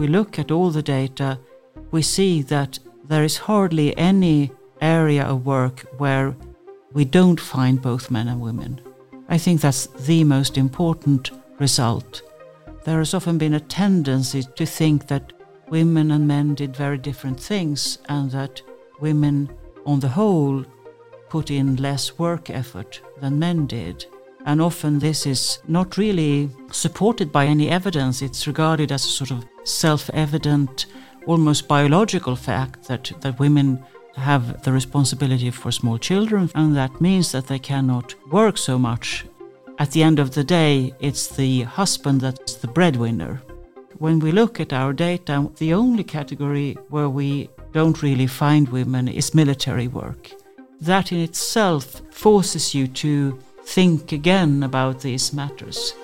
we look at all the data, we see that there is hardly any area of work where we don't find both men and women. I think that's the most important result. There has often been a tendency to think that women and men did very different things and that women, on the whole, put in less work effort than men did. And often this is not really supported by any evidence. It's regarded as a sort of self evident, almost biological fact that, that women have the responsibility for small children, and that means that they cannot work so much. At the end of the day, it's the husband that's the breadwinner. When we look at our data, the only category where we don't really find women is military work. That in itself forces you to think again about these matters.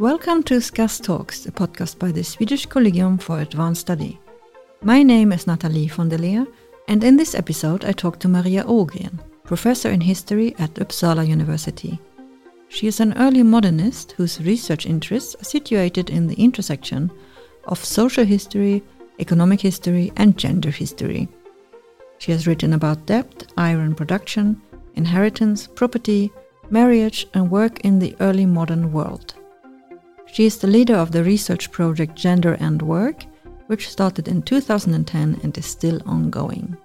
Welcome to SCAS Talks, a podcast by the Swedish Collegium for Advanced Study. My name is Nathalie von der Leer, and in this episode I talk to Maria Ågren, professor in history at Uppsala University. She is an early modernist whose research interests are situated in the intersection of social history, economic history, and gender history. She has written about debt, iron production, inheritance, property, marriage, and work in the early modern world. She is the leader of the research project Gender and Work, which started in 2010 and is still ongoing.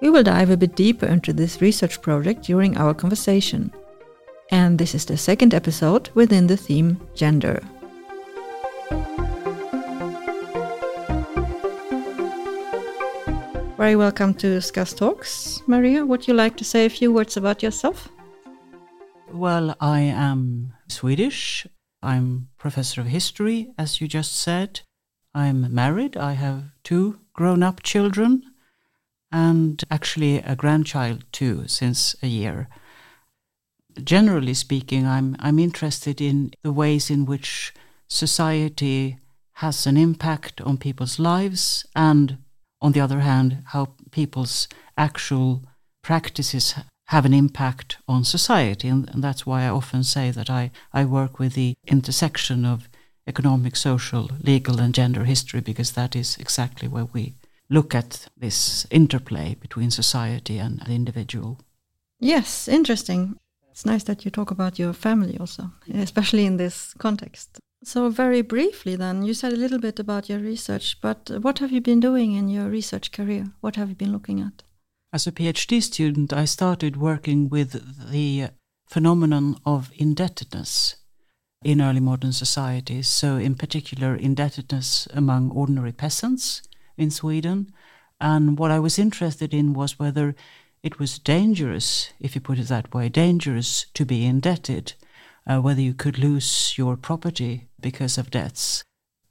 We will dive a bit deeper into this research project during our conversation. And this is the second episode within the theme Gender. Very welcome to SCAS Talks. Maria, would you like to say a few words about yourself? Well, I am Swedish. I'm professor of history, as you just said. I'm married. I have two grown up children and actually a grandchild too since a year. Generally speaking, I'm, I'm interested in the ways in which society has an impact on people's lives and, on the other hand, how people's actual practices have an impact on society. And, and that's why I often say that I, I work with the intersection of economic, social, legal, and gender history because that is exactly where we look at this interplay between society and the individual. Yes, interesting. It's nice that you talk about your family also, especially in this context. So, very briefly, then, you said a little bit about your research, but what have you been doing in your research career? What have you been looking at? As a PhD student, I started working with the phenomenon of indebtedness in early modern societies. So, in particular, indebtedness among ordinary peasants in Sweden. And what I was interested in was whether it was dangerous, if you put it that way, dangerous to be indebted, uh, whether you could lose your property because of debts.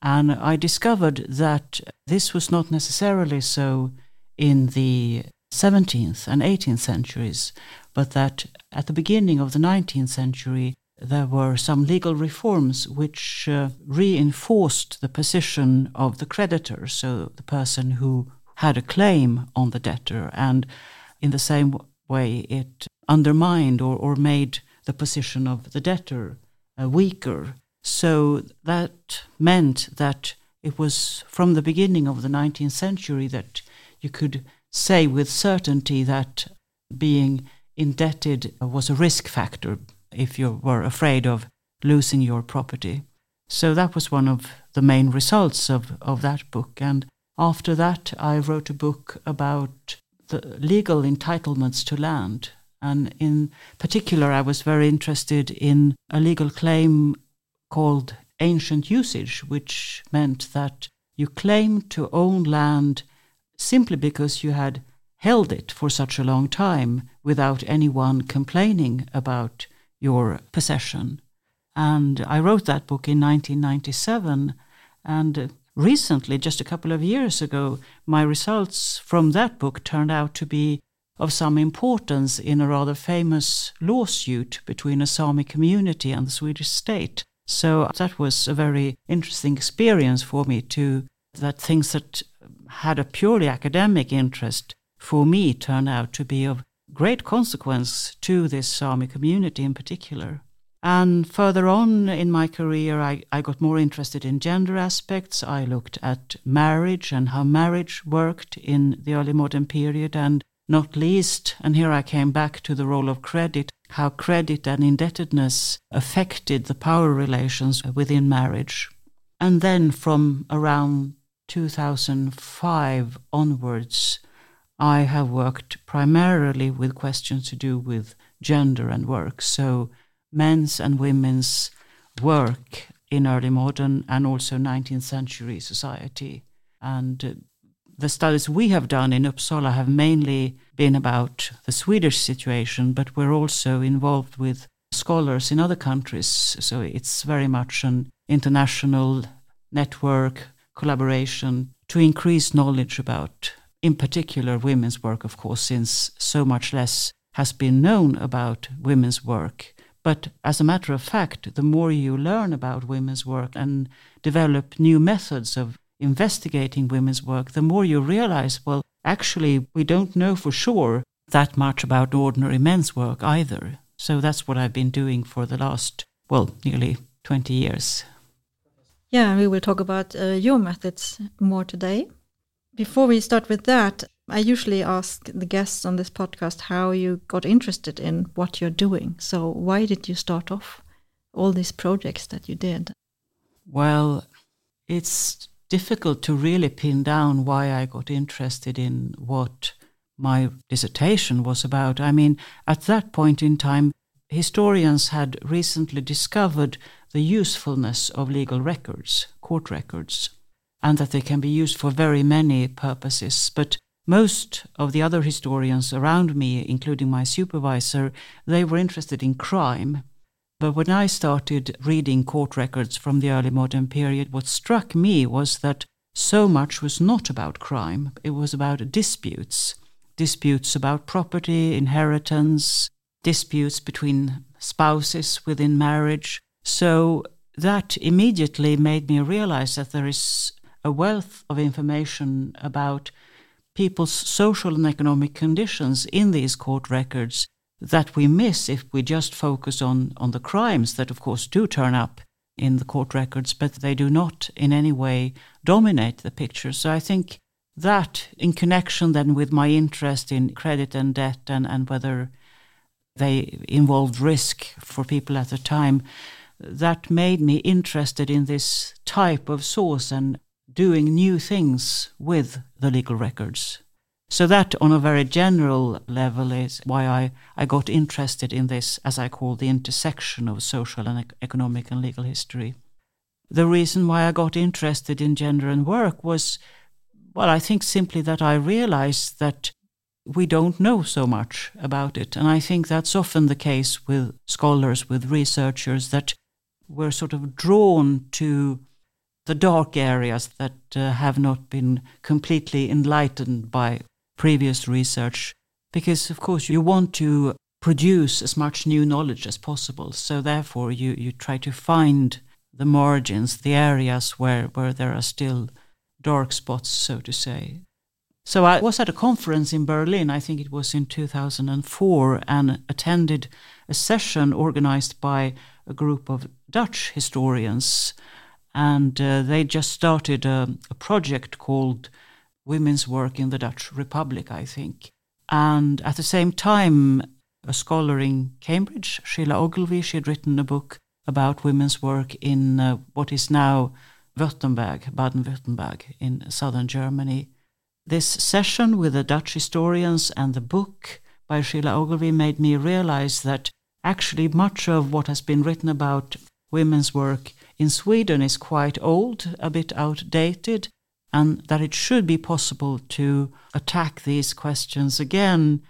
And I discovered that this was not necessarily so in the 17th and 18th centuries, but that at the beginning of the 19th century, there were some legal reforms which uh, reinforced the position of the creditor, so the person who had a claim on the debtor, and in the same way it undermined or, or made the position of the debtor uh, weaker. So that meant that it was from the beginning of the 19th century that you could say with certainty that being indebted was a risk factor if you were afraid of losing your property. So that was one of the main results of, of that book. And after that, I wrote a book about the legal entitlements to land. And in particular, I was very interested in a legal claim called ancient usage, which meant that you claimed to own land simply because you had held it for such a long time without anyone complaining about your possession. And I wrote that book in 1997. And recently, just a couple of years ago, my results from that book turned out to be of some importance in a rather famous lawsuit between a Sami community and the Swedish state. So that was a very interesting experience for me too, that things that had a purely academic interest for me turned out to be of great consequence to this Sami community in particular. And further on in my career, I, I got more interested in gender aspects. I looked at marriage and how marriage worked in the early modern period, and not least, and here I came back to the role of credit, how credit and indebtedness affected the power relations within marriage. And then from around 2005 onwards, I have worked primarily with questions to do with gender and work. So men's and women's work in early modern and also 19th century society. And uh, the studies we have done in Uppsala have mainly been about the Swedish situation, but we're also involved with scholars in other countries. So it's very much an international network collaboration to increase knowledge about, in particular, women's work, of course, since so much less has been known about women's work but as a matter of fact, the more you learn about women's work and develop new methods of investigating women's work, the more you realize, well, actually, we don't know for sure that much about ordinary men's work either. So that's what I've been doing for the last, well, nearly 20 years. Yeah, we will talk about uh, your methods more today. Before we start with that, I usually ask the guests on this podcast how you got interested in what you're doing. So, why did you start off all these projects that you did? Well, it's difficult to really pin down why I got interested in what my dissertation was about. I mean, at that point in time, historians had recently discovered the usefulness of legal records, court records, and that they can be used for very many purposes. But most of the other historians around me, including my supervisor, they were interested in crime. But when I started reading court records from the early modern period, what struck me was that so much was not about crime. It was about disputes. Disputes about property, inheritance, disputes between spouses within marriage. So that immediately made me realize that there is a wealth of information about people's social and economic conditions in these court records that we miss if we just focus on, on the crimes that, of course, do turn up in the court records, but they do not in any way dominate the picture. So I think that, in connection then with my interest in credit and debt and, and whether they involved risk for people at the time, that made me interested in this type of source and doing new things with the legal records. So that on a very general level is why I, I got interested in this, as I call the intersection of social and economic and legal history. The reason why I got interested in gender and work was, well, I think simply that I realized that we don't know so much about it. And I think that's often the case with scholars, with researchers, that we're sort of drawn to the dark areas that uh, have not been completely enlightened by previous research, because of course you want to produce as much new knowledge as possible. So therefore you, you try to find the margins, the areas where, where there are still dark spots, so to say. So I was at a conference in Berlin, I think it was in 2004, and attended a session organized by a group of Dutch historians and uh, they just started a, a, project called Women's Work in the Dutch Republic, I think. And at the same time, a scholar in Cambridge, Sheilagh Ogilvie, she had written a book about women's work in uh, what is now Württemberg, Baden-Württemberg, in southern Germany. This session with the Dutch historians and the book by Sheilagh Ogilvie made me realize that actually much of what has been written about women's work in Sweden is quite old, a bit outdated, and that it should be possible to attack these questions again.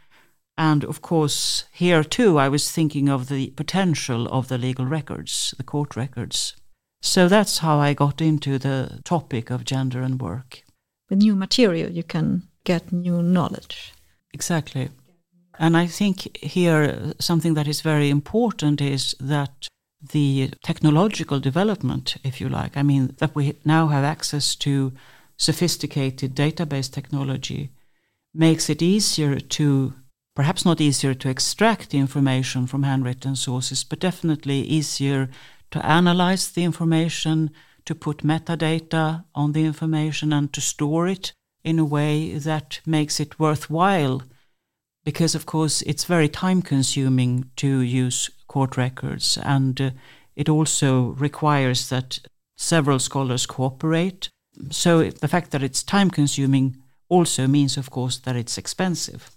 And of course, here too, I was thinking of the potential of the legal records, the court records. So that's how I got into the topic of gender and work. With new material, you can get new knowledge. Exactly. And I think here something that is very important is that the technological development, if you like. I mean, that we now have access to sophisticated database technology makes it easier to perhaps not easier to extract the information from handwritten sources, but definitely easier to analyze the information, to put metadata on the information, and to store it in a way that makes it worthwhile. Because, of course, it's very time consuming to use court records, and uh, it also requires that several scholars cooperate. So, the fact that it's time consuming also means, of course, that it's expensive.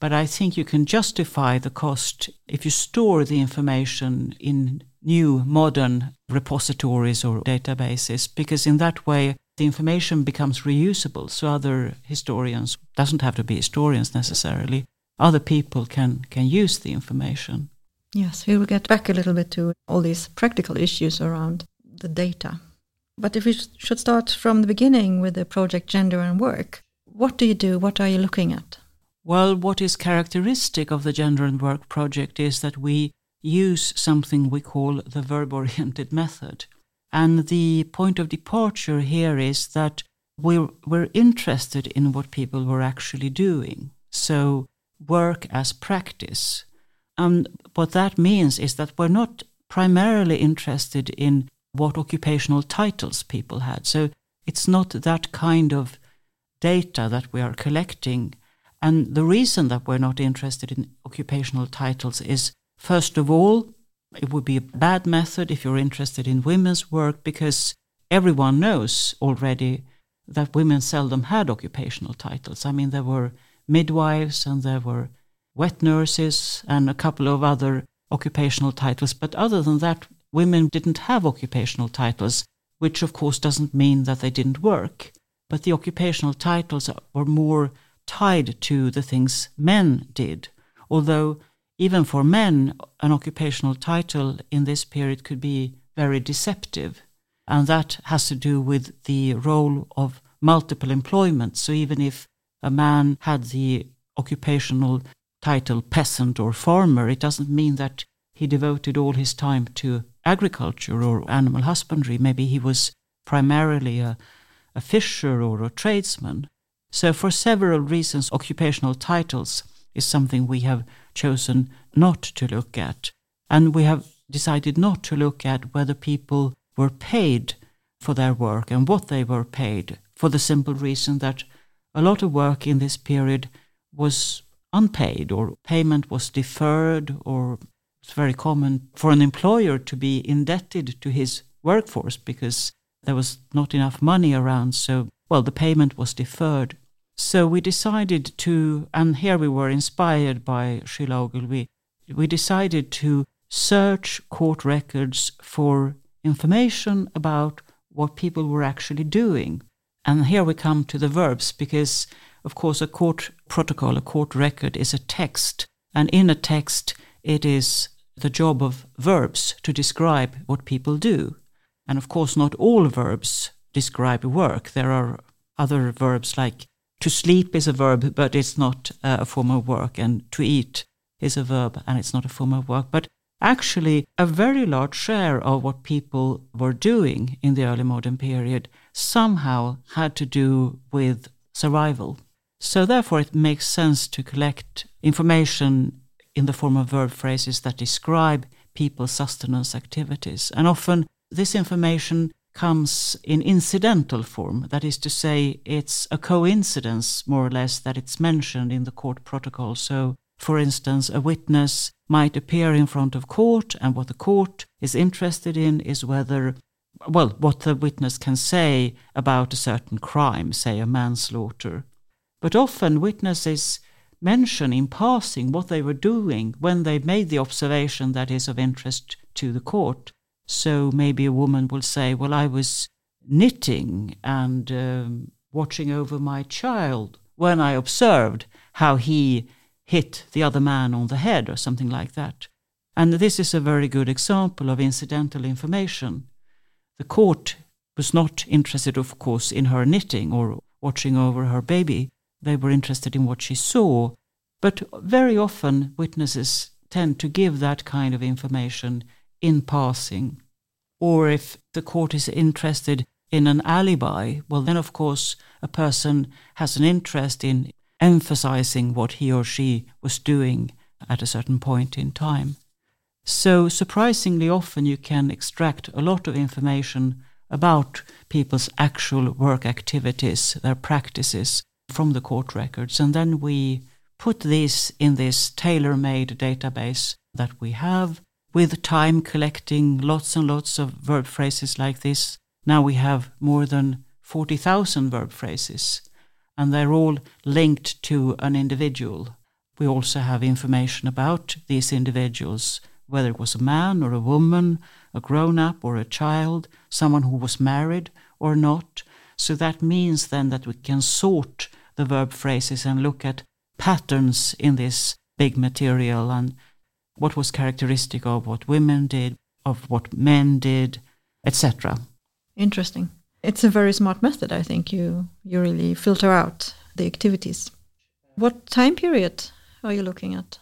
But I think you can justify the cost if you store the information in new modern repositories or databases, because in that way the information becomes reusable. So other historians doesn't have to be historians necessarily. Other people can can use the information. Yes, we will get back a little bit to all these practical issues around the data. But if we should start from the beginning with the project Gender and Work, what do you do? What are you looking at? Well, what is characteristic of the Gender and Work project is that we use something we call the verb oriented method. And the point of departure here is that we're, we're interested in what people were actually doing. So, work as practice. And what that means is that we're not primarily interested in what occupational titles people had. So, it's not that kind of data that we are collecting and the reason that we're not interested in occupational titles is, first of all, it would be a bad method if you're interested in women's work because everyone knows already that women seldom had occupational titles. I mean, there were midwives and there were wet nurses and a couple of other occupational titles. But other than that, women didn't have occupational titles, which of course doesn't mean that they didn't work. But the occupational titles were more tied to the things men did. Although, even for men, an occupational title in this period could be very deceptive. And that has to do with the role of multiple employment. So, even if a man had the occupational title peasant or farmer, it doesn't mean that he devoted all his time to agriculture or animal husbandry. Maybe he was primarily a, a fisher or a tradesman. So, for several reasons, occupational titles is something we have chosen not to look at. And we have decided not to look at whether people were paid for their work and what they were paid, for the simple reason that a lot of work in this period was unpaid or payment was deferred or it's very common for an employer to be indebted to his workforce because there was not enough money around so well the payment was deferred so we decided to, and here we were inspired by Sheilagh we decided to search court records for information about what people were actually doing. And here we come to the verbs, because of course a court protocol, a court record is a text. And in a text, it is the job of verbs to describe what people do. And of course, not all verbs describe work. There are other verbs like to sleep is a verb, but it's not uh, a form of work, and to eat is a verb, and it's not a form of work. But actually, a very large share of what people were doing in the early modern period somehow had to do with survival. So, therefore, it makes sense to collect information in the form of verb phrases that describe people's sustenance activities. And often, this information comes in incidental form. That is to say, it's a coincidence, more or less, that it's mentioned in the court protocol. So, for instance, a witness might appear in front of court, and what the court is interested in is whether, well, what the witness can say about a certain crime, say a manslaughter. But often witnesses mention in passing what they were doing when they made the observation that is of interest to the court. So maybe a woman will say, Well, I was knitting and um, watching over my child when I observed how he hit the other man on the head or something like that. And this is a very good example of incidental information. The court was not interested, of course, in her knitting or watching over her baby. They were interested in what she saw. But very often, witnesses tend to give that kind of information in passing. Or if the court is interested in an alibi, well, then of course a person has an interest in emphasizing what he or she was doing at a certain point in time. So, surprisingly often, you can extract a lot of information about people's actual work activities, their practices from the court records. And then we put these in this tailor made database that we have with time collecting lots and lots of verb phrases like this. Now we have more than 40,000 verb phrases, and they're all linked to an individual. We also have information about these individuals, whether it was a man or a woman, a grown up or a child, someone who was married or not. So that means then that we can sort the verb phrases and look at patterns in this big material and what was characteristic of what women did, of what men did, etc. Interesting. It's a very smart method, I think. You you really filter out the activities. What time period are you looking at?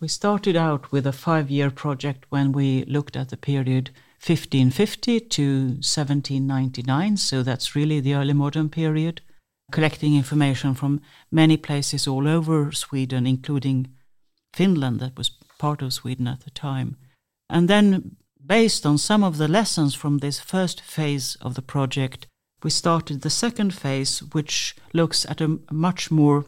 We started out with a five-year project when we looked at the period 1550 to 1799, so that's really the early modern period, collecting information from many places all over Sweden, including Finland, that was part of Sweden at the time. And then, based on some of the lessons from this first phase of the project, we started the second phase, which looks at a much more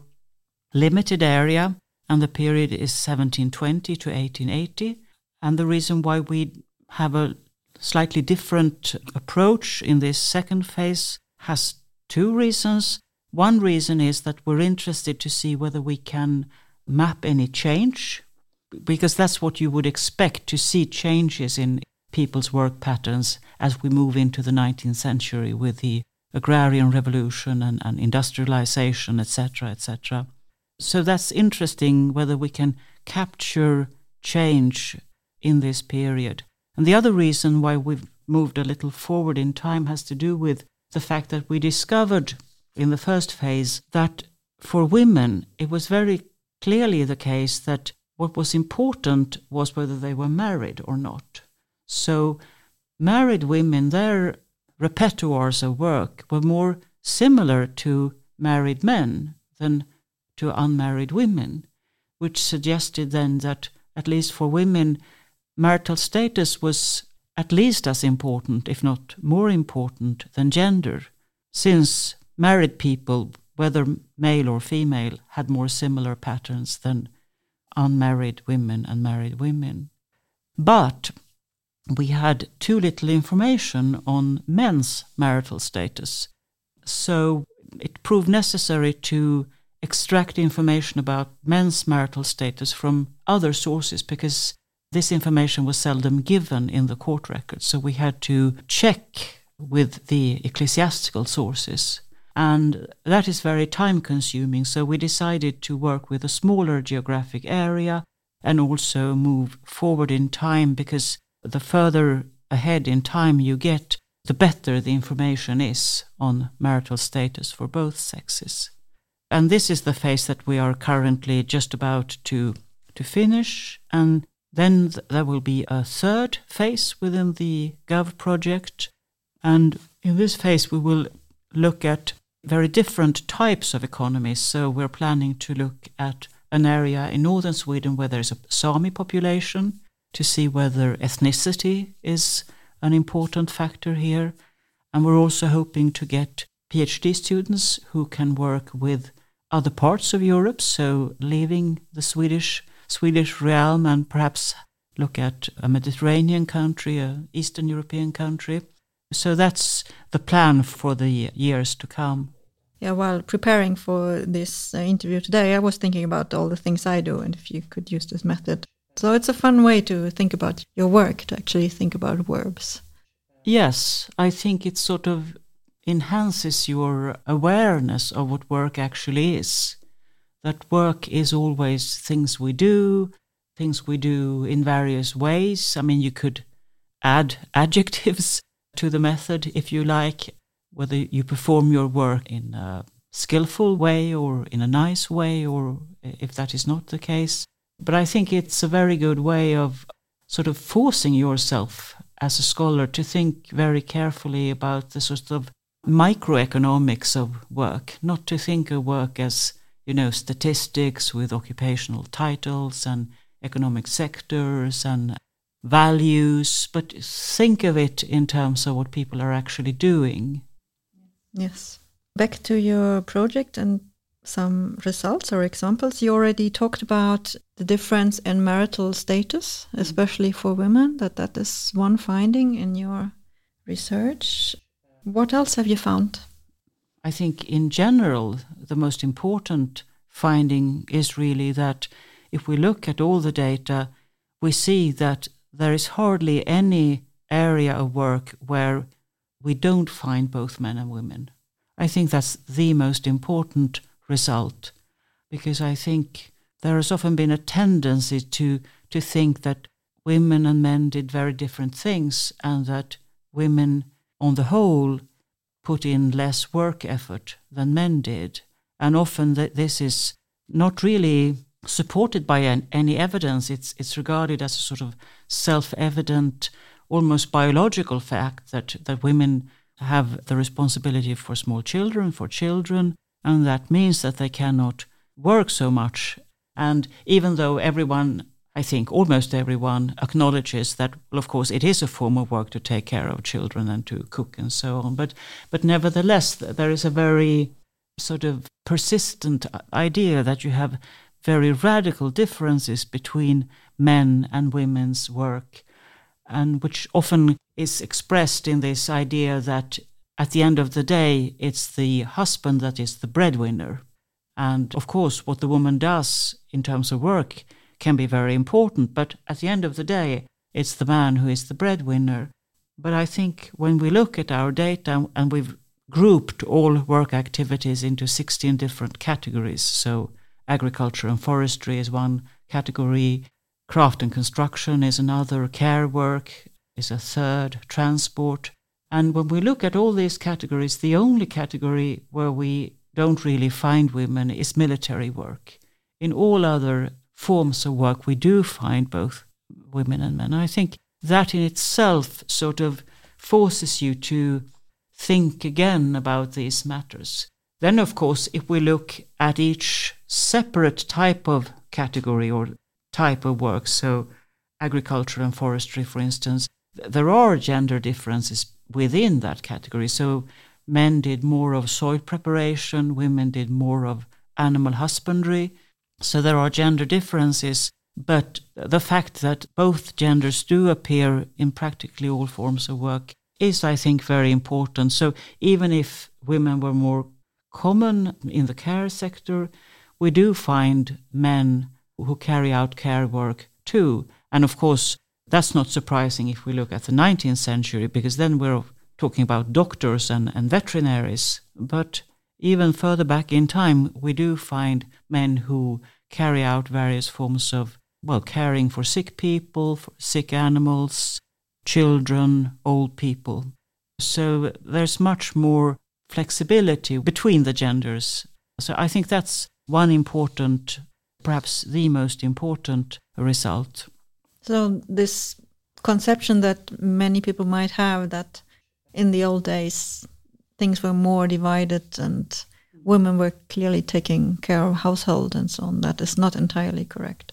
limited area, and the period is 1720 to 1880. And the reason why we have a slightly different approach in this second phase has two reasons. One reason is that we're interested to see whether we can map any change, because that's what you would expect to see changes in people's work patterns as we move into the 19th century with the agrarian revolution and, and industrialization, etc., etc. So that's interesting whether we can capture change in this period. And the other reason why we've moved a little forward in time has to do with the fact that we discovered in the first phase that for women it was very clearly the case that what was important was whether they were married or not. So, married women, their repertoires of work were more similar to married men than to unmarried women, which suggested then that, at least for women, marital status was at least as important, if not more important, than gender, since married people, whether male or female, had more similar patterns than unmarried women and married women. But we had too little information on men's marital status. So it proved necessary to extract information about men's marital status from other sources because this information was seldom given in the court records. So we had to check with the ecclesiastical sources and that is very time consuming. So we decided to work with a smaller geographic area and also move forward in time because the further ahead in time you get, the better the information is on marital status for both sexes. And this is the phase that we are currently just about to, to finish. And then th- there will be a third phase within the GaW project. And in this phase, we will look at very different types of economies. So we're planning to look at an area in northern Sweden where there's a Sami population to see whether ethnicity is an important factor here. And we're also hoping to get PhD students who can work with other parts of Europe, so leaving the Swedish Swedish realm and perhaps look at a Mediterranean country, a Eastern European country. So that's the plan for the years to come. Yeah, while preparing for this uh, interview today, I was thinking about all the things I do and if you could use this method. So it's a fun way to think about your work, to actually think about verbs. Yes, I think it sort of enhances your awareness of what work actually is. That work is always things we do, things we do in various ways. I mean, you could add adjectives to the method if you like, whether you perform your work in a skillful way or in a nice way, or if that is not the case. But I think it's a very good way of sort of forcing yourself as a scholar to think very carefully about the sort of microeconomics of work, not to think of work as you know, statistics with occupational titles and economic sectors and values, but think of it in terms of what people are actually doing. Yes. Back to your project and some results or examples. You already talked about the difference in marital status, mm. especially for women, that that is one finding in your research. What else have you found? I think in general, the most important finding is really that if we look at all the data, we see that there is hardly any area of work where we don't find both men and women. I think that's the most important result because I think there has often been a tendency to, to think that women and men did very different things and that women on the whole put in less work effort than men did. And often that this is not really supported by any evidence. It's, it's regarded as a sort of self evident, almost biological fact that, that women have the responsibility for small children, for children, and that means that they cannot work so much. And even though everyone, I think almost everyone, acknowledges that, well, of course, it is a form of work to take care of children and to cook and so on, but, but nevertheless, there is a very sort of persistent uh, idea that you have very radical differences between men and women's work, and which often is expressed in this idea that at the end of the day, it's the husband that is the breadwinner. And of course, what the woman does in terms of work can be very important, but at the end of the day, it's the man who is the breadwinner. But I think when we look at our data and we've grouped all work activities into 16 different categories, so agriculture and forestry is one category, craft and construction is another, care work is a third, transport, and when we look at all these categories, the only category where we don't really find women is military work. In all other forms of work, we do find both women and men. I think that in itself sort of forces you to think again about these matters. Then, of course, if we look at each separate type of category or type of work, so agriculture and forestry, for instance, there are gender differences within that category. So men did more of soil preparation, women did more of animal husbandry. So there are gender differences, but the fact that both genders do appear in practically all forms of work is, I think, very important. So even if women were more common in the care sector, we do find men who carry out care work too. And of course, that's not surprising if we look at the 19th century, because then we're talking about doctors and, and veterinaries. But even further back in time, we do find men who carry out various forms of, well, caring for sick people, for sick animals, children, old people. So there's much more flexibility between the genders. So I think that's one important, perhaps the most important result. So this conception that many people might have that in the old days things were more divided and women were clearly taking care of household and so on that is not entirely correct.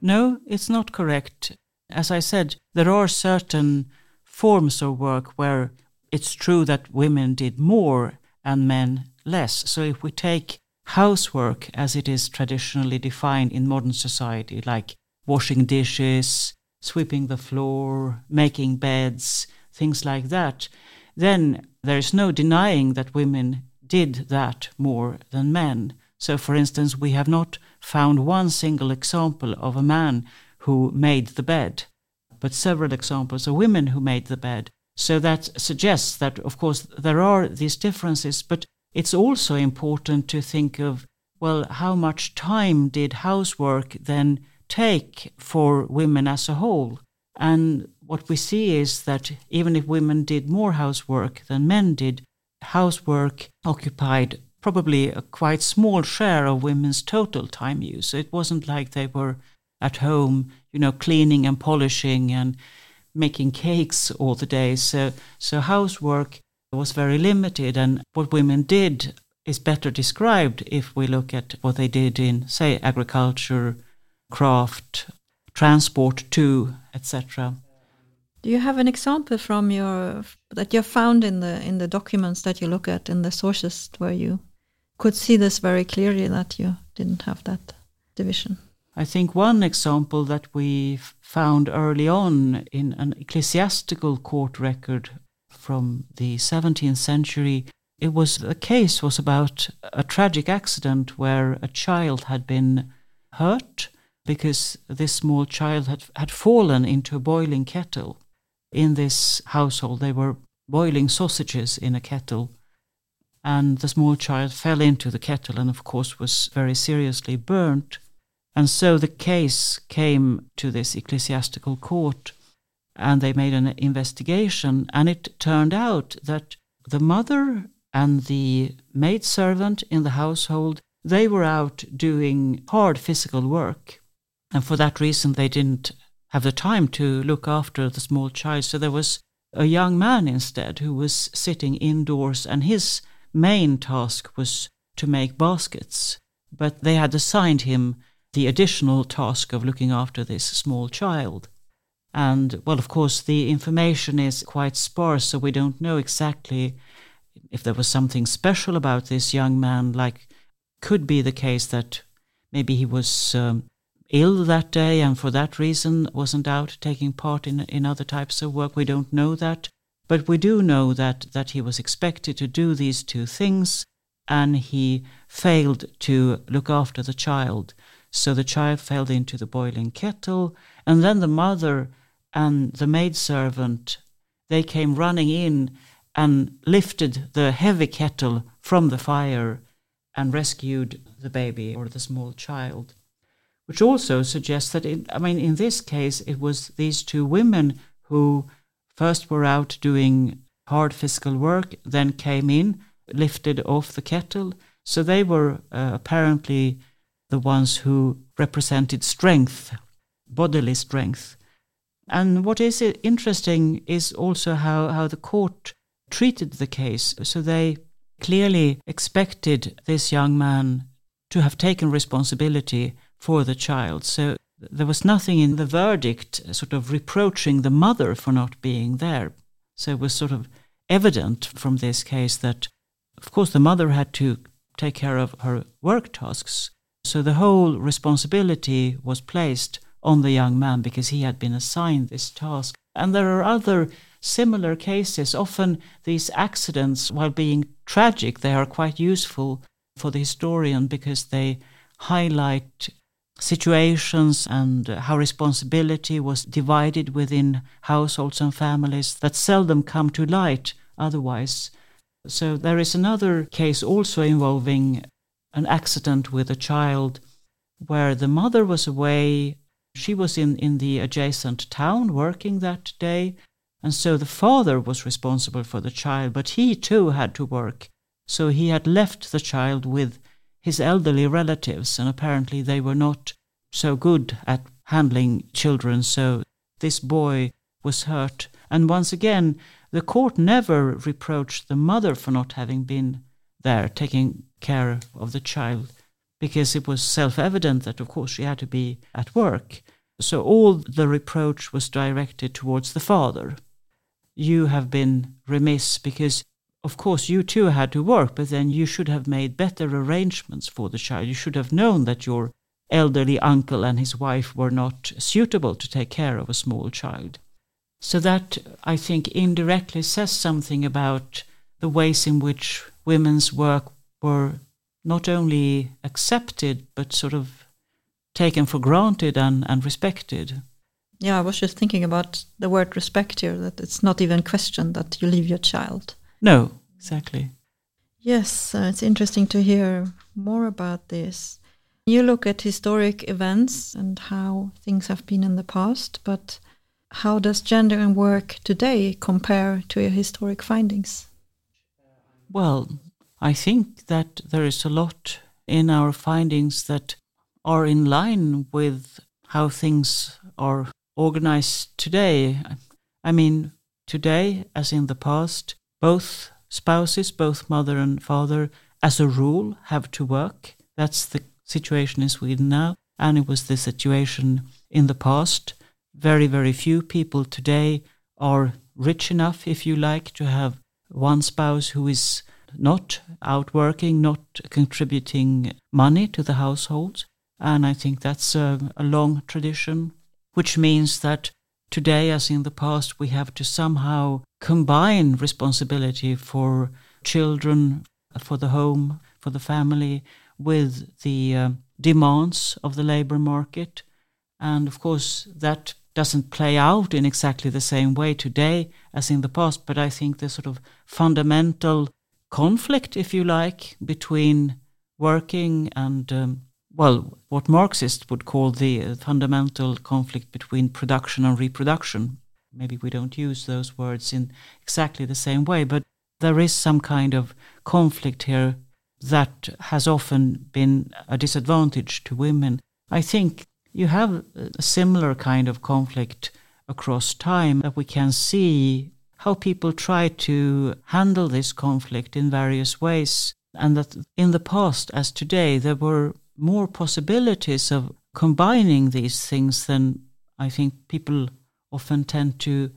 No, it's not correct. As I said, there are certain forms of work where it's true that women did more and men less. So if we take housework as it is traditionally defined in modern society, like washing dishes, sweeping the floor, making beds, things like that, then there is no denying that women did that more than men. So, for instance, we have not found one single example of a man who made the bed, but several examples of women who made the bed. So that suggests that, of course, there are these differences, but it's also important to think of well, how much time did housework then take for women as a whole. And what we see is that even if women did more housework than men did, housework occupied probably a quite small share of women's total time use. So it wasn't like they were at home, you know, cleaning and polishing and making cakes all the day. So, so housework was very limited. And what women did is better described if we look at what they did in, say, agriculture, craft, transport too, etc. Do you have an example from your that you found in the in the documents that you look at in the sources where you could see this very clearly that you didn't have that division? I think one example that we found early on in an ecclesiastical court record from the 17th century it was the case was about a tragic accident where a child had been hurt because this small child had had fallen into a boiling kettle. In this household they were boiling sausages in a kettle and the small child fell into the kettle and of course was very seriously burnt and so the case came to this ecclesiastical court and they made an investigation and it turned out that the mother and the maidservant in the household they were out doing hard physical work. And for that reason they didn't have the time to look after the small child. So there was a young man instead who was sitting indoors and his main task was to make baskets. But they had assigned him the additional task of looking after this small child. And well of course the information is quite sparse so we don't know exactly if there was something special about this young man like could be the case that maybe he was um, ill that day and for that reason wasn't out taking part in in other types of work. We don't know that. But we do know that that he was expected to do these two things and he failed to look after the child so the child fell into the boiling kettle and then the mother and the maidservant they came running in and lifted the heavy kettle from the fire and rescued the baby or the small child which also suggests that it, I mean in this case it was these two women who first were out doing hard physical work then came in lifted off the kettle. So they were uh, apparently the ones who represented strength bodily strength. And what is interesting is also how how the court treated the case. So they clearly expected this young man to have taken responsibility for the child. So there was nothing in the verdict sort of reproaching the mother for not being there. So it was sort of evident from this case that of course the mother had to take care of her work tasks so the whole responsibility was placed on the young man because he had been assigned this task. And there are other similar cases. Often these accidents while being tragic they are quite useful for the historian because they highlight situations and how responsibility was divided within households and families that seldom come to light otherwise. So there is another case also involving an accident with a child where the mother was away. She was in in the adjacent town working that day and so the father was responsible for the child but he too had to work. So he had left the child with his elderly relatives and apparently they were not so good at handling children so this boy was hurt. And once again the court never reproached the mother for not having been there taking care of the child because it was self-evident that of course she had to be at work. So all the reproach was directed towards the father. You have been remiss because of course you too had to work but then you should have made better arrangements for the child. You should have known that your elderly uncle and his wife were not suitable to take care of a small child. So that i think indirectly says something about the ways in which women's work were not only accepted but sort of taken for granted and and respected. Yeah i was just thinking about the word respect here that it's not even questioned that you leave your child. No exactly. Yes uh, it's interesting to hear more about this. You look at historic events and how things have been in the past but how does gender and work today compare to your historic findings well i think that there is a lot in our findings that are in line with how things are organized today i mean today as in the past both spouses both mother and father as a rule, have to work. That's the situation in Sweden now, and it was the situation in the past. Very, very few people today are rich enough, if you like, to have one spouse who is not out working, not contributing money to the household. And I think that's a, a long tradition, which means that today, as in the past, we have to somehow combine responsibility for children, for the home, for the family, with the uh, demands of the labor market. And of course, that doesn't play out in exactly the same way today as in the past, but I think the sort of fundamental conflict, if you like, between working and, um, well, what Marxists would call the uh, fundamental conflict between production and reproduction. Maybe we don't use those words in exactly the same way, but there is some kind of conflict here that has often been a disadvantage to women. I think you have a similar kind of conflict across time that we can see how people try to handle this conflict in various ways and that in the past as today there were more possibilities of combining these things than I think people often tend to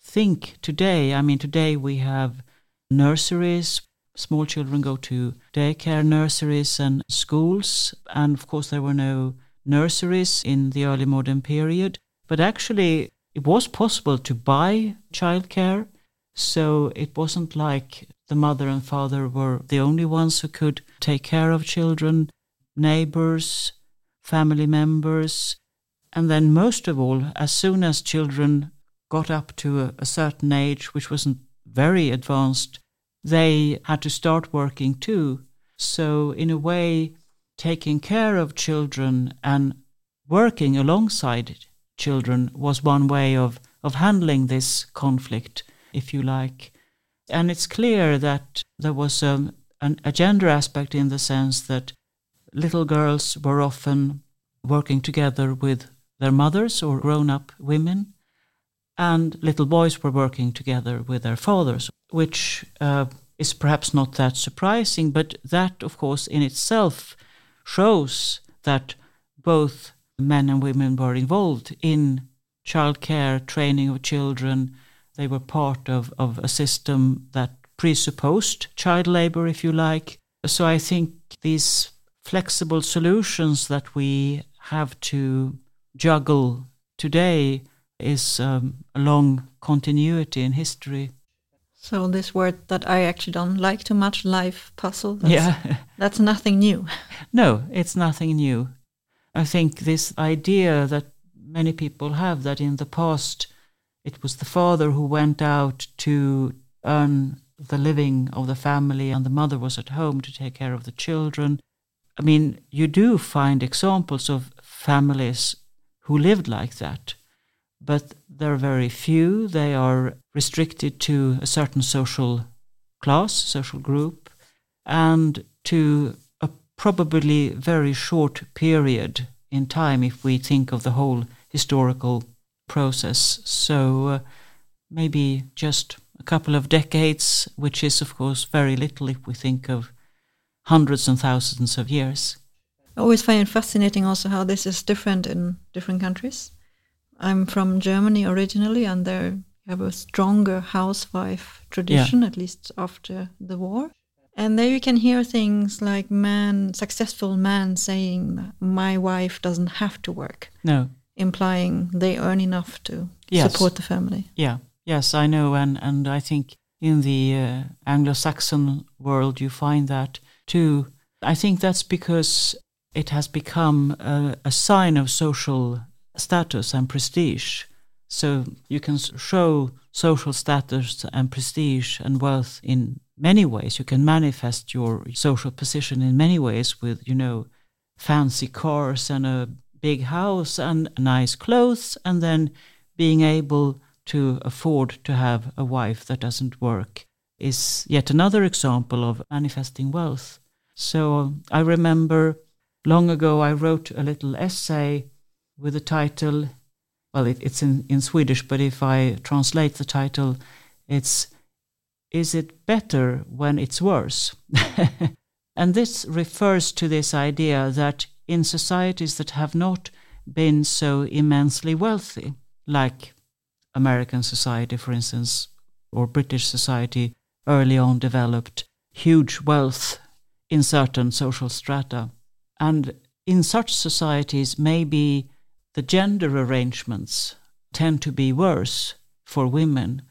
think today. I mean, today we have nurseries, small children go to daycare nurseries and schools, and of course, there were no nurseries in the early modern period. But actually, it was possible to buy childcare, so it wasn't like the mother and father were the only ones who could take care of children, neighbors, family members. And then, most of all, as soon as children got up to a, a certain age, which wasn't very advanced, they had to start working too. So, in a way, taking care of children and working alongside children was one way of, of handling this conflict, if you like. And it's clear that there was a, an, a gender aspect in the sense that little girls were often working together with their mothers or grown up women, and little boys were working together with their fathers, which uh, is perhaps not that surprising, but that, of course, in itself shows that both men and women were involved in childcare, training of children. They were part of, of a system that presupposed child labor, if you like. So I think these flexible solutions that we have to juggle today is um, a long continuity in history. So this word that I actually don't like too much, life puzzle. That's, yeah, that's nothing new. no, it's nothing new. I think this idea that many people have that in the past it was the father who went out to earn the living of the family and the mother was at home to take care of the children. I mean, you do find examples of families who lived like that but they're very few. They are restricted to a certain social class, social group, and to a probably very short period in time if we think of the whole historical process. So uh, maybe just a couple of decades, which is, of course, very little if we think of hundreds and thousands of years. I always find it fascinating also how this is different in different countries. I'm from Germany originally, and there have a stronger housewife tradition, yeah. at least after the war. And there you can hear things like man, successful man saying, "My wife doesn't have to work." No, implying they earn enough to yes. support the family. Yeah, yes, I know, and and I think in the uh, Anglo-Saxon world you find that too. I think that's because it has become a, a sign of social status and prestige. So you can show social status and prestige and wealth in many ways. You can manifest your social position in many ways with, you know, fancy cars and a big house and nice clothes, and then being able to afford to have a wife that doesn't work is yet another example of manifesting wealth. So I remember long ago I wrote a little essay with the title. Well, it, it's in, in Swedish, but if I translate the title, it's Is it better when it's worse? And this refers to this idea that in societies that have not been so immensely wealthy, like American society, for instance, or British society early on developed huge wealth in certain social strata. And in such societies, maybe the gender arrangements tend to be worse for women,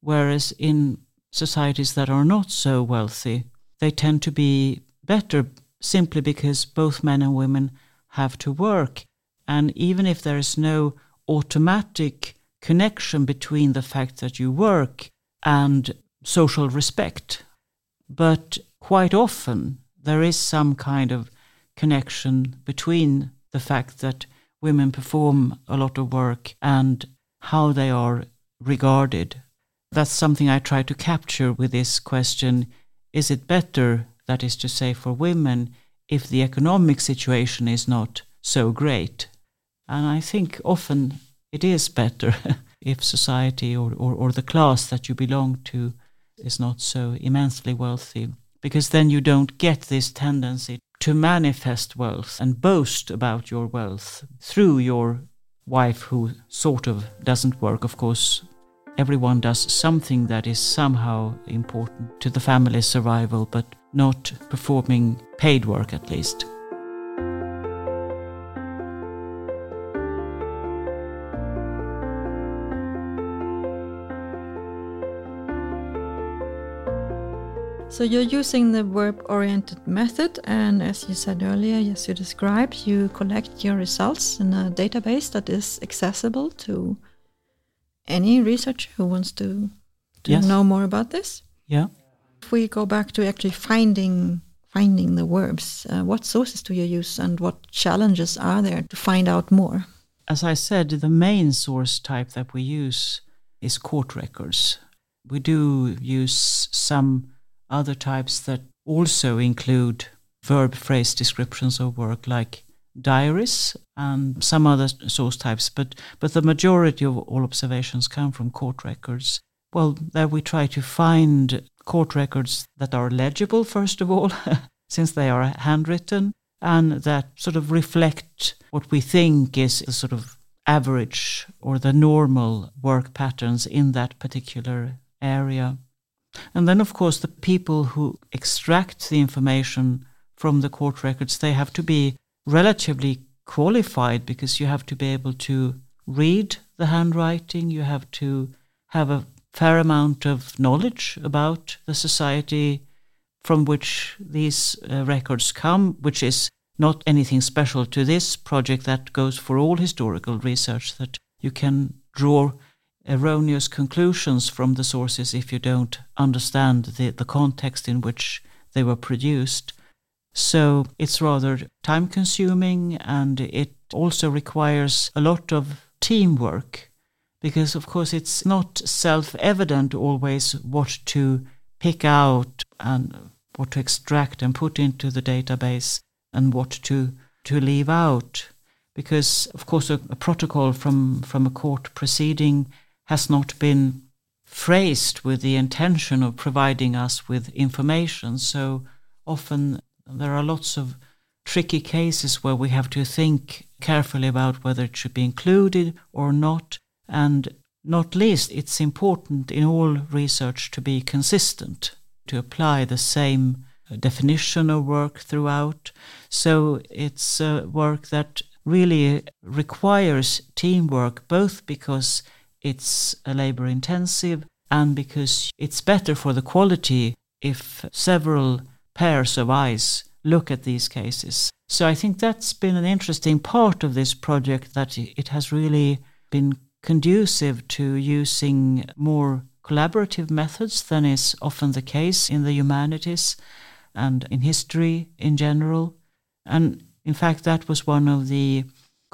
whereas in societies that are not so wealthy, they tend to be better simply because both men and women have to work. And even if there is no automatic connection between the fact that you work and social respect, but quite often there is some kind of connection between the fact that women perform a lot of work and how they are regarded. That's something I try to capture with this question is it better, that is to say, for women if the economic situation is not so great? And I think often it is better if society or, or, or the class that you belong to is not so immensely wealthy, because then you don't get this tendency to manifest wealth and boast about your wealth through your wife who sort of doesn't work. Of course, everyone does something that is somehow important to the family's survival, but not performing paid work at least. So you're using the verb-oriented method, and as you said earlier, as you described, you collect your results in a database that is accessible to any researcher who wants to, to Yes. know more about this. Yeah. If we go back to actually finding finding the verbs, uh, what sources do you use, and what challenges are there to find out more? As I said, the main source type that we use is court records. We do use some other types that also include verb phrase descriptions of work, like diaries and some other source types, but, but the majority of all observations come from court records. Well, there we try to find court records that are legible, first of all, since they are handwritten, and that sort of reflect what we think is the sort of average or the normal work patterns in that particular area. And then, of course, the people who extract the information from the court records, they have to be relatively qualified because you have to be able to read the handwriting, you have to have a fair amount of knowledge about the society from which these uh, records come, which is not anything special to this project that goes for all historical research, that you can draw erroneous conclusions from the sources if you don't understand the, the context in which they were produced. So it's rather time consuming and it also requires a lot of teamwork because, of course, it's not self evident always what to pick out and what to extract and put into the database and what to, to leave out. Because, of course, a, a protocol from, from a court proceeding has not been phrased with the intention of providing us with information. So often there are lots of tricky cases where we have to think carefully about whether it should be included or not. And not least, it's important in all research to be consistent, to apply the same definition of work throughout. So it's work that really requires teamwork, both because it's a labor intensive and because it's better for the quality if several pairs of eyes look at these cases. So I think that's been an interesting part of this project that it has really been conducive to using more collaborative methods than is often the case in the humanities and in history in general. And in fact, that was one of the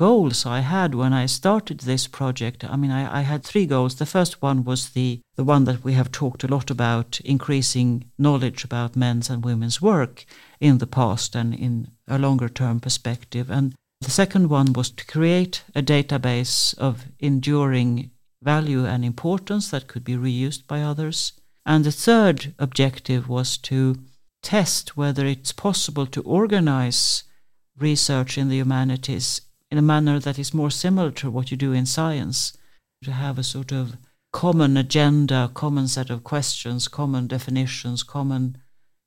goals I had when I started this project. I mean, I, I, had three goals. The first one was the, the one that we have talked a lot about increasing knowledge about men's and women's work in the past and in a longer term perspective. And the second one was to create a database of enduring value and importance that could be reused by others. And the third objective was to test whether it's possible to organize research in the humanities in a manner that is more similar to what you do in science, to have a sort of common agenda, common set of questions, common definitions, common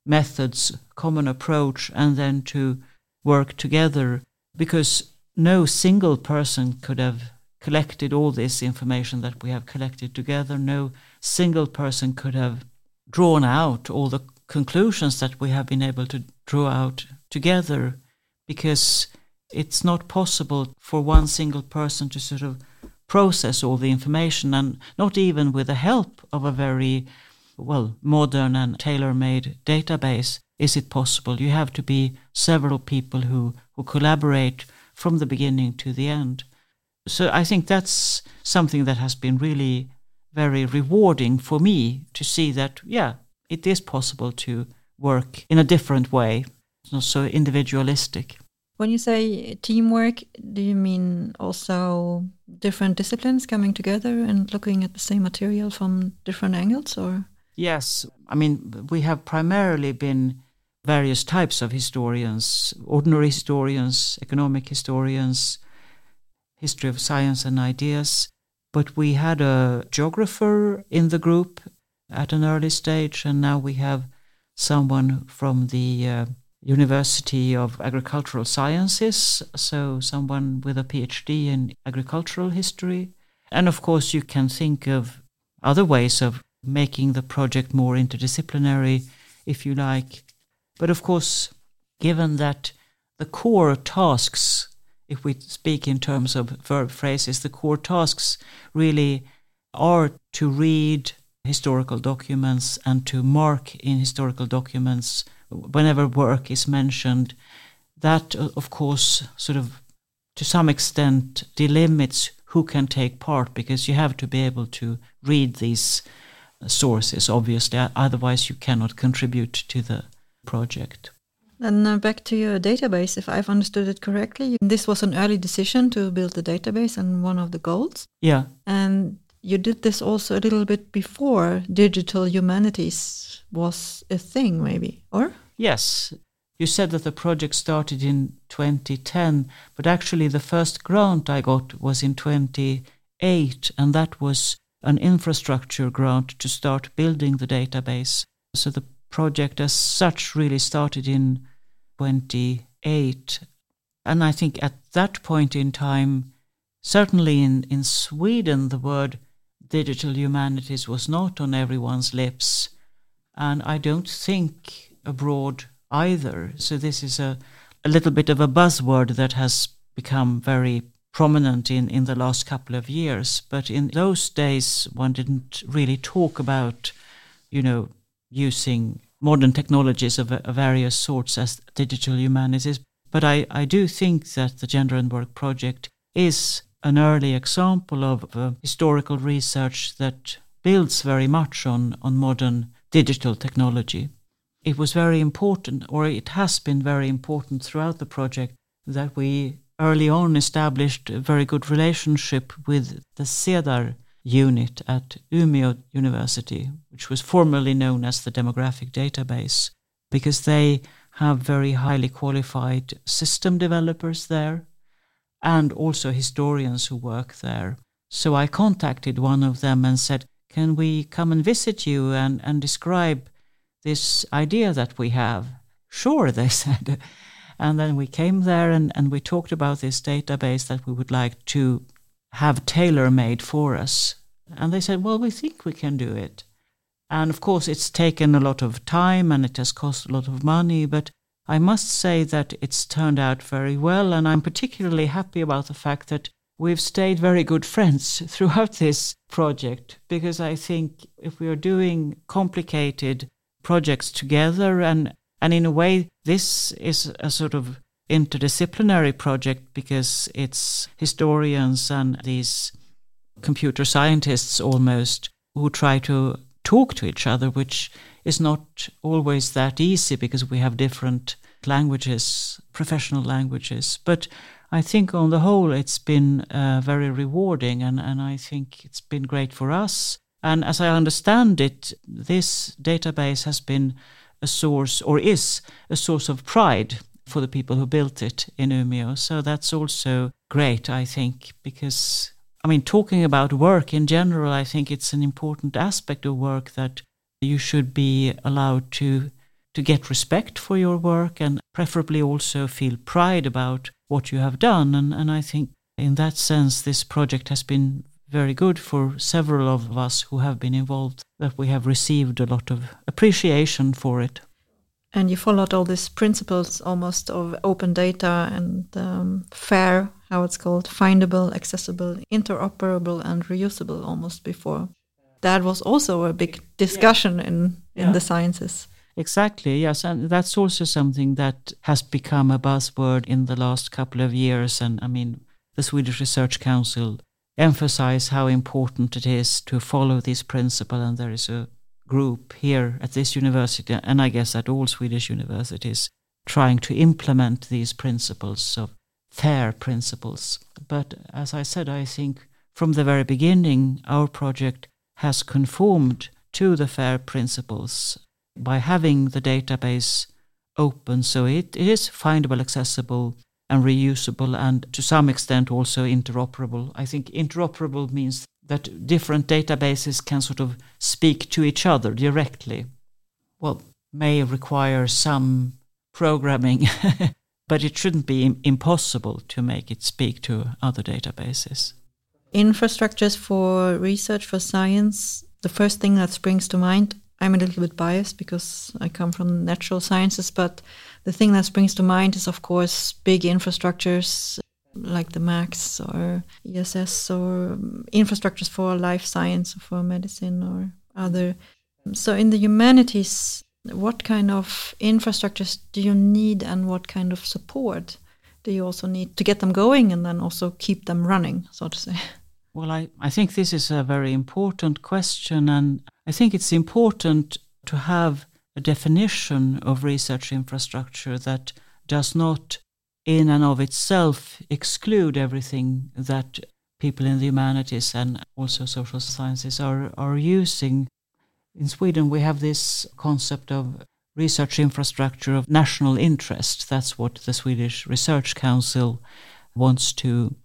methods, common approach, and then to work together because no single person could have collected all this information that we have collected together. No single person could have drawn out all the conclusions that we have been able to draw out together because it's not possible for one single person to sort of process all the information and not even with the help of a very well modern and tailor-made database is it possible. You have to be several people who who collaborate from the beginning to the end. So i think that's something that has been really very rewarding for me to see that yeah it is possible to work in a different way. It's not so individualistic when you say teamwork, do you mean also different disciplines coming together and looking at the same material from different angles or? Yes, I mean we have primarily been various types of historians, ordinary historians, economic historians, history of science and ideas, but we had a geographer in the group at an early stage and now we have someone from the uh, University of Agricultural Sciences, so someone with a PhD in agricultural history. And of course, you can think of other ways of making the project more interdisciplinary, if you like. But of course, given that the core tasks, if we speak in terms of verb phrases, the core tasks really are to read historical documents and to mark in historical documents whenever work is mentioned, that uh, of course sort of to some extent delimits who can take part because you have to be able to read these sources obviously. Otherwise you cannot contribute to the project. Then uh, back to your database. If i've understood it correctly this was an early decision to build the database and one of the goals. Yeah. And you did this also a little bit before digital humanities was a thing, maybe, or? Yes. You said that the project started in 2010, but actually the first grant I got was in 2008, and that was an infrastructure grant to start building the database. So the project as such really started in 28. And I think at that point in time, certainly in, in Sweden, the word digital humanities was not on everyone's lips, and I don't think abroad either. So this is a, a little bit of a buzzword that has become very prominent in, in the last couple of years. But in those days, one didn't really talk about, you know, using modern technologies of, of various sorts as digital humanities. But I, I do think that the Gender and Work project is an early example of uh, historical research that builds very much on, on modern digital technology. It was very important, or it has been very important throughout the project, that we early on established a very good relationship with the CEDAR unit at Umeå University, which was formerly known as the Demographic Database, because they have very highly qualified system developers there and also historians who work there. So I contacted one of them and said, Can we come and visit you and, and describe this idea that we have? Sure, they said. And then we came there and, and we talked about this database that we would like to have tailor made for us. And they said, Well, we think we can do it. And of course, it's taken a lot of time and it has cost a lot of money, but I must say that it's turned out very well, and I'm particularly happy about the fact that we've stayed very good friends throughout this project because I think if we are doing complicated projects together and and in a way this is a sort of interdisciplinary project because it's historians and these computer scientists almost who try to talk to each other which is not always that easy because we have different languages, professional languages. But I think on the whole, it's been uh, very rewarding, and, and I think it's been great for us. And as I understand it, this database has been a source or is a source of pride for the people who built it in Umeå. So that's also great, I think, because I mean, talking about work in general, I think it's an important aspect of work that you should be allowed to to get respect for your work and preferably also feel pride about what you have done. And, and I think in that sense, this project has been very good for several of us who have been involved, that we have received a lot of appreciation for it. And you followed all these principles almost of open data and um, fair, how it's called, findable, accessible, interoperable, and reusable almost before. That was also a big discussion in, in yeah. the sciences. Exactly, yes. And that's also something that has become a buzzword in the last couple of years. And I mean, the Swedish Research Council emphasize how important it is to follow this principle. And there is a group here at this university, and I guess at all Swedish universities, trying to implement these principles of fair principles. But as I said, I think from the very beginning, our project has conformed to the FAIR principles by having the database open so it, it is findable, accessible, and reusable, and to some extent also interoperable. I think interoperable means that different databases can sort of speak to each other directly. Well, may require some programming, but it shouldn't be impossible to make it speak to other databases. Infrastructures for research for science, the first thing that springs to mind I'm a little bit biased because I come from natural sciences, but the thing that springs to mind is, of course, big infrastructures like the MAX or ESS or infrastructures for life science or for medicine or other. So, in the humanities, what kind of infrastructures do you need and what kind of support do you also need to get them going and then also keep them running, so to say? Well, I, I think this is a very important question, and I think it's important to have a definition of research infrastructure that does not, in and of itself, exclude everything that people in the humanities and also social sciences are, are using. In Sweden, we have this concept of research infrastructure of national interest. That's what the Swedish Research Council wants to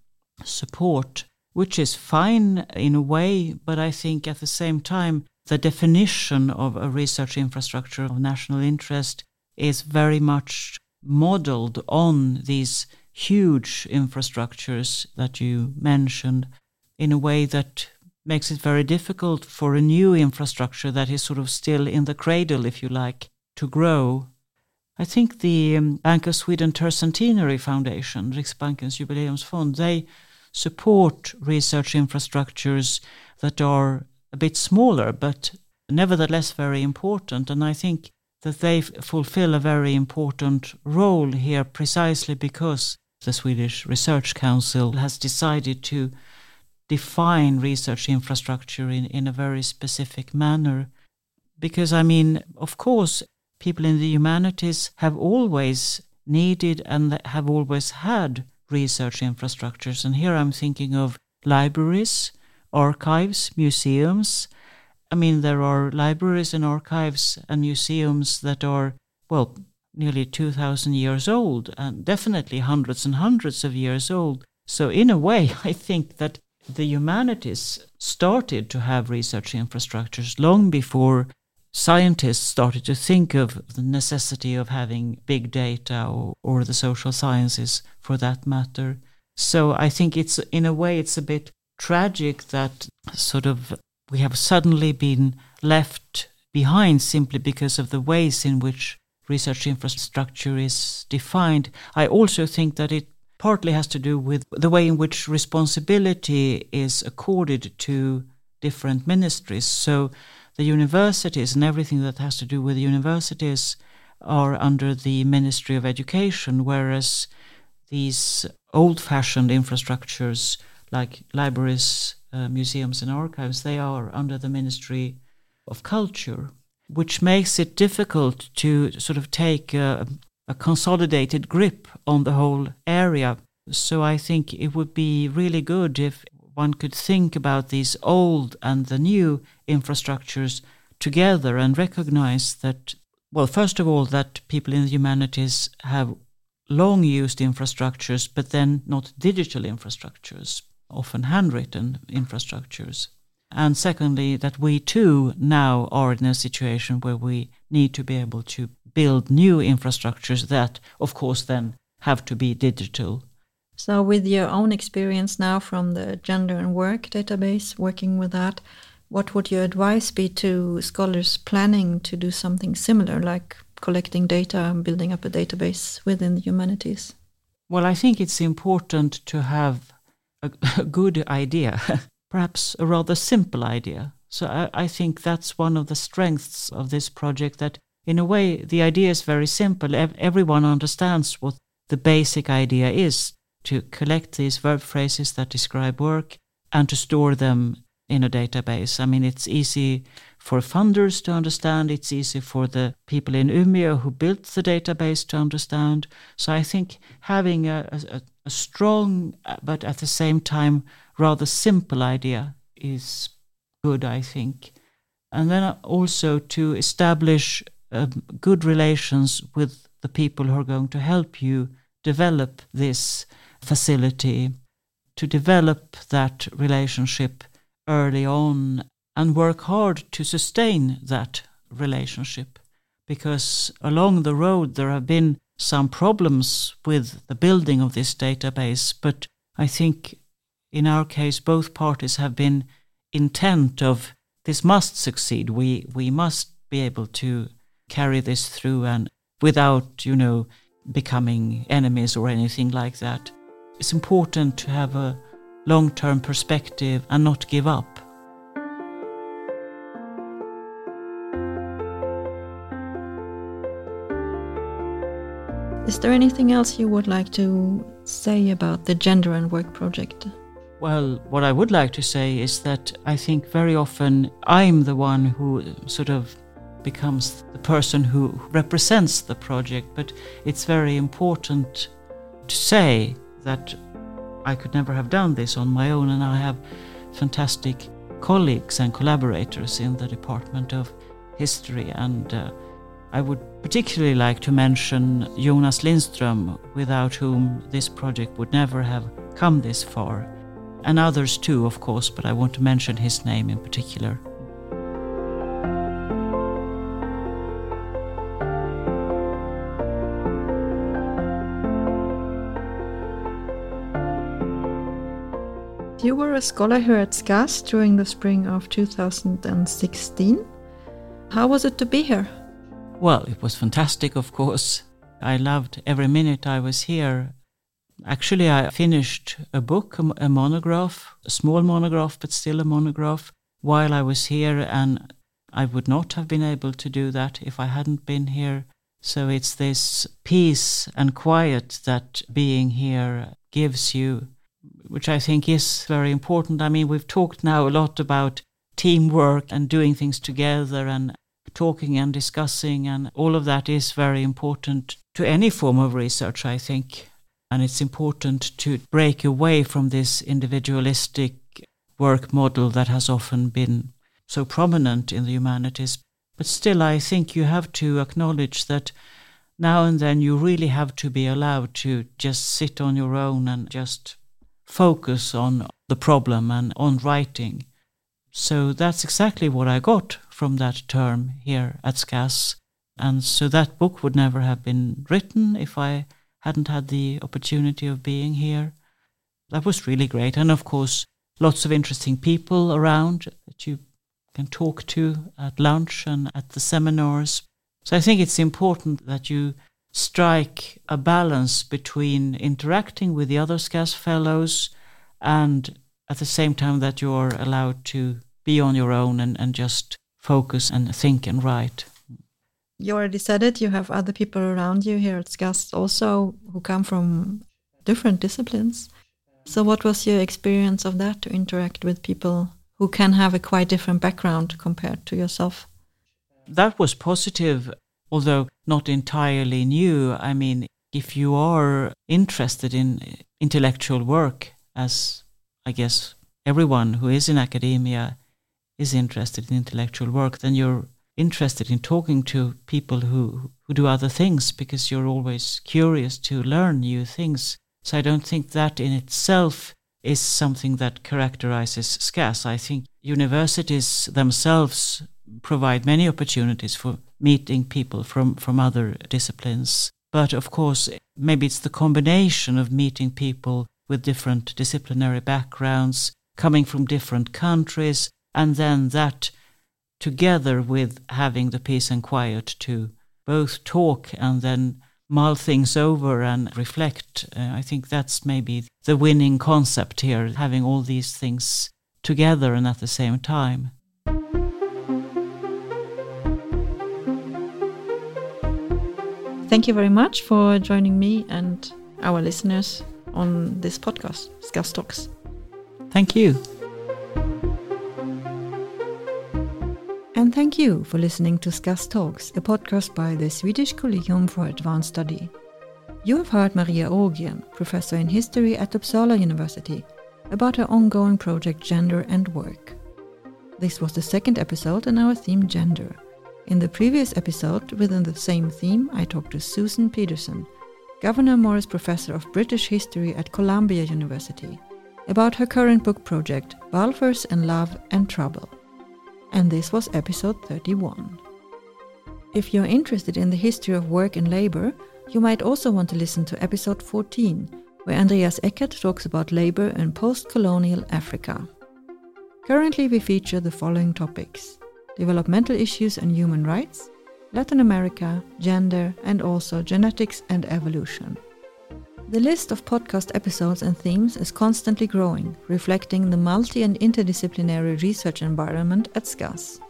support which is fine in a way, but I think at the same time, the definition of a research infrastructure of national interest is very much modeled on these huge infrastructures that you mentioned in a way that makes it very difficult for a new infrastructure that is sort of still in the cradle, if you like, to grow. I think the um, Bank of Sweden Tercentenary Foundation, Riksbankens Jubileumsfond, they support research infrastructures that are a bit smaller, but nevertheless very important. And I think that they fulfill a very important role here precisely because the Swedish Research Council has decided to define research infrastructure in, in a very specific manner. Because, I mean, of course, people in the humanities have always needed and have always had research infrastructures. And here I'm thinking of libraries, archives, museums. I mean, there are libraries and archives and museums that are, well, nearly 2,000 years old and definitely hundreds and hundreds of years old. So, in a way, I think that the humanities started to have research infrastructures long before scientists started to think of the necessity of having big data or, or the social sciences for that matter. So I think it's in a way it's a bit tragic that sort of we have suddenly been left behind simply because of the ways in which research infrastructure is defined. I also think that it partly has to do with the way in which responsibility is accorded to different ministries. So the universities and everything that has to do with universities are under the Ministry of Education, whereas these old fashioned infrastructures like libraries, uh, museums, and archives, they are under the Ministry of Culture, which makes it difficult to sort of take a, a consolidated grip on the whole area. So I think it would be really good if one could think about these old and the new infrastructures together and recognize that Well, first of all, that people in the humanities have long used infrastructures, but then not digital infrastructures, often handwritten infrastructures. And secondly, that we too now are in a situation where we need to be able to build new infrastructures that, of course, then have to be digital. So, with your own experience now from the Gender and Work database, working with that, what would your advice be to scholars planning to do something similar, like collecting data and building up a database within the humanities? Well, I think it's important to have a, a good idea, perhaps a rather simple idea. So I, I think that's one of the strengths of this project that in a way the idea is very simple. Everyone understands what the basic idea is to collect these verb phrases that describe work and to store them in a database. I mean, it's easy for funders to understand, it's easy for the people in Umeå who built the database to understand. So I think having a, a, a strong but at the same time rather simple idea is good, I think. And then also to establish um, good relations with the people who are going to help you develop this facility, to develop that relationship early on and work hard to sustain that relationship. Because along the road there have been some problems with the building of this database, but I think in our case both parties have been intent of this must succeed. We we must be able to carry this through and without, you know, becoming enemies or anything like that. It's important to have a long term perspective and not give up. Is there anything else you would like to say about the Gender and Work project? Well, what I would like to say is that I think very often I'm the one who sort of becomes the person who represents the project, but it's very important to say that I could never have done this on my own, and I have fantastic colleagues and collaborators in the Department of History. And uh, I would particularly like to mention Jonas Lindström, without whom this project would never have come this far. And others too, of course, but I want to mention his name in particular. You were a scholar here at SCAS during the spring of 2016. How was it to be here? Well, it was fantastic, of course. I loved every minute I was here. Actually, I finished a book, a monograph, a small monograph, but still a monograph, while I was here, and I would not have been able to do that if I hadn't been here. So it's this peace and quiet that being here gives you which I think is very important. I mean, we've talked now a lot about teamwork and doing things together and talking and discussing, and all of that is very important to any form of research, I think. And it's important to break away from this individualistic work model that has often been so prominent in the humanities. But still, I think you have to acknowledge that now and then you really have to be allowed to just sit on your own and just focus on the problem and on writing. So that's exactly what I got from that term here at SCAS. And so that book would never have been written if I hadn't had the opportunity of being here. That was really great. And of course, lots of interesting people around that you can talk to at lunch and at the seminars. So I think it's important that you strike a balance between interacting with the other SCAS fellows and at the same time that you're allowed to be on your own and, and just focus and think and write. You already said it, you have other people around you here at SCAS also who come from different disciplines. So, what was your experience of that to interact with people who can have a quite different background compared to yourself? That was positive although not entirely new. I mean, if you are interested in intellectual work, as I guess everyone who is in academia is interested in intellectual work, then you're interested in talking to people who, who do other things because you're always curious to learn new things. So I don't think that in itself is something that characterizes SCAS. I think universities themselves provide many opportunities for meeting people from, from other disciplines. But of course, maybe it's the combination of meeting people with different disciplinary backgrounds, coming from different countries, and then that together with having the peace and quiet to both talk and then mull things over and reflect. Uh, I think that's maybe the winning concept here, having all these things together and at the same time. Thank you very much for joining me and our listeners on this podcast, SCAS Talks. Thank you. And thank you for listening to SCAS Talks, a podcast by the Swedish Collegium for Advanced Study. You have heard Maria Ågren, professor in history at Uppsala University, about her ongoing project Gender and Work. This was the second episode in our theme Gender. In the previous episode, within the same theme, I talked to Susan Pedersen, Gouverneur Morris Professor of British History at Columbia University, about her current book project, Balfours and Love and Trouble. And this was episode 31. If you're interested in the history of work and labor, you might also want to listen to episode 14, where Andreas Eckert talks about labor in post colonial Africa. Currently, we feature the following topics developmental issues and human rights, Latin America, gender, and also genetics and evolution. The list of podcast episodes and themes is constantly growing, reflecting the multi and interdisciplinary research environment at SCAS.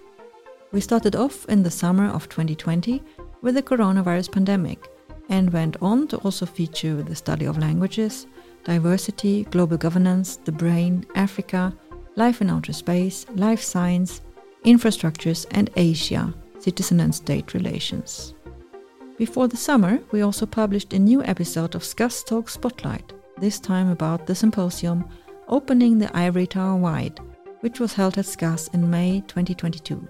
We started off in the summer of 2020 with the coronavirus pandemic and went on to also feature the study of languages, diversity, global governance, the brain, Africa, life in outer space, life science, infrastructures, and Asia, citizen and state relations. Before the summer, we also published a new episode of SCAS Talk Spotlight, this time about the symposium Opening the Ivory Tower Wide, which was held at SCAS in May 2022.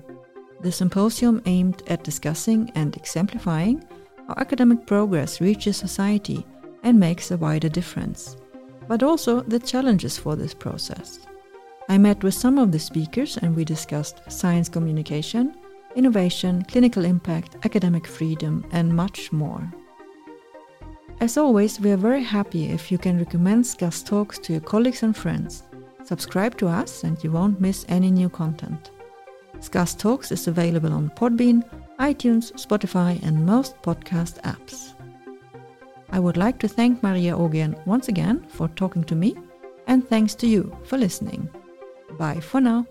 The symposium aimed at discussing and exemplifying how academic progress reaches society and makes a wider difference, but also the challenges for this process. I met with some of the speakers and we discussed science communication, innovation, clinical impact, academic freedom, and much more. As always, we are very happy if you can recommend SCAS Talks to your colleagues and friends. Subscribe to us and you won't miss any new content. SCAS Talks is available on Podbean, iTunes, Spotify, and most podcast apps. I would like to thank Maria Ågren once again for talking to me, and thanks to you for listening. Bye for now.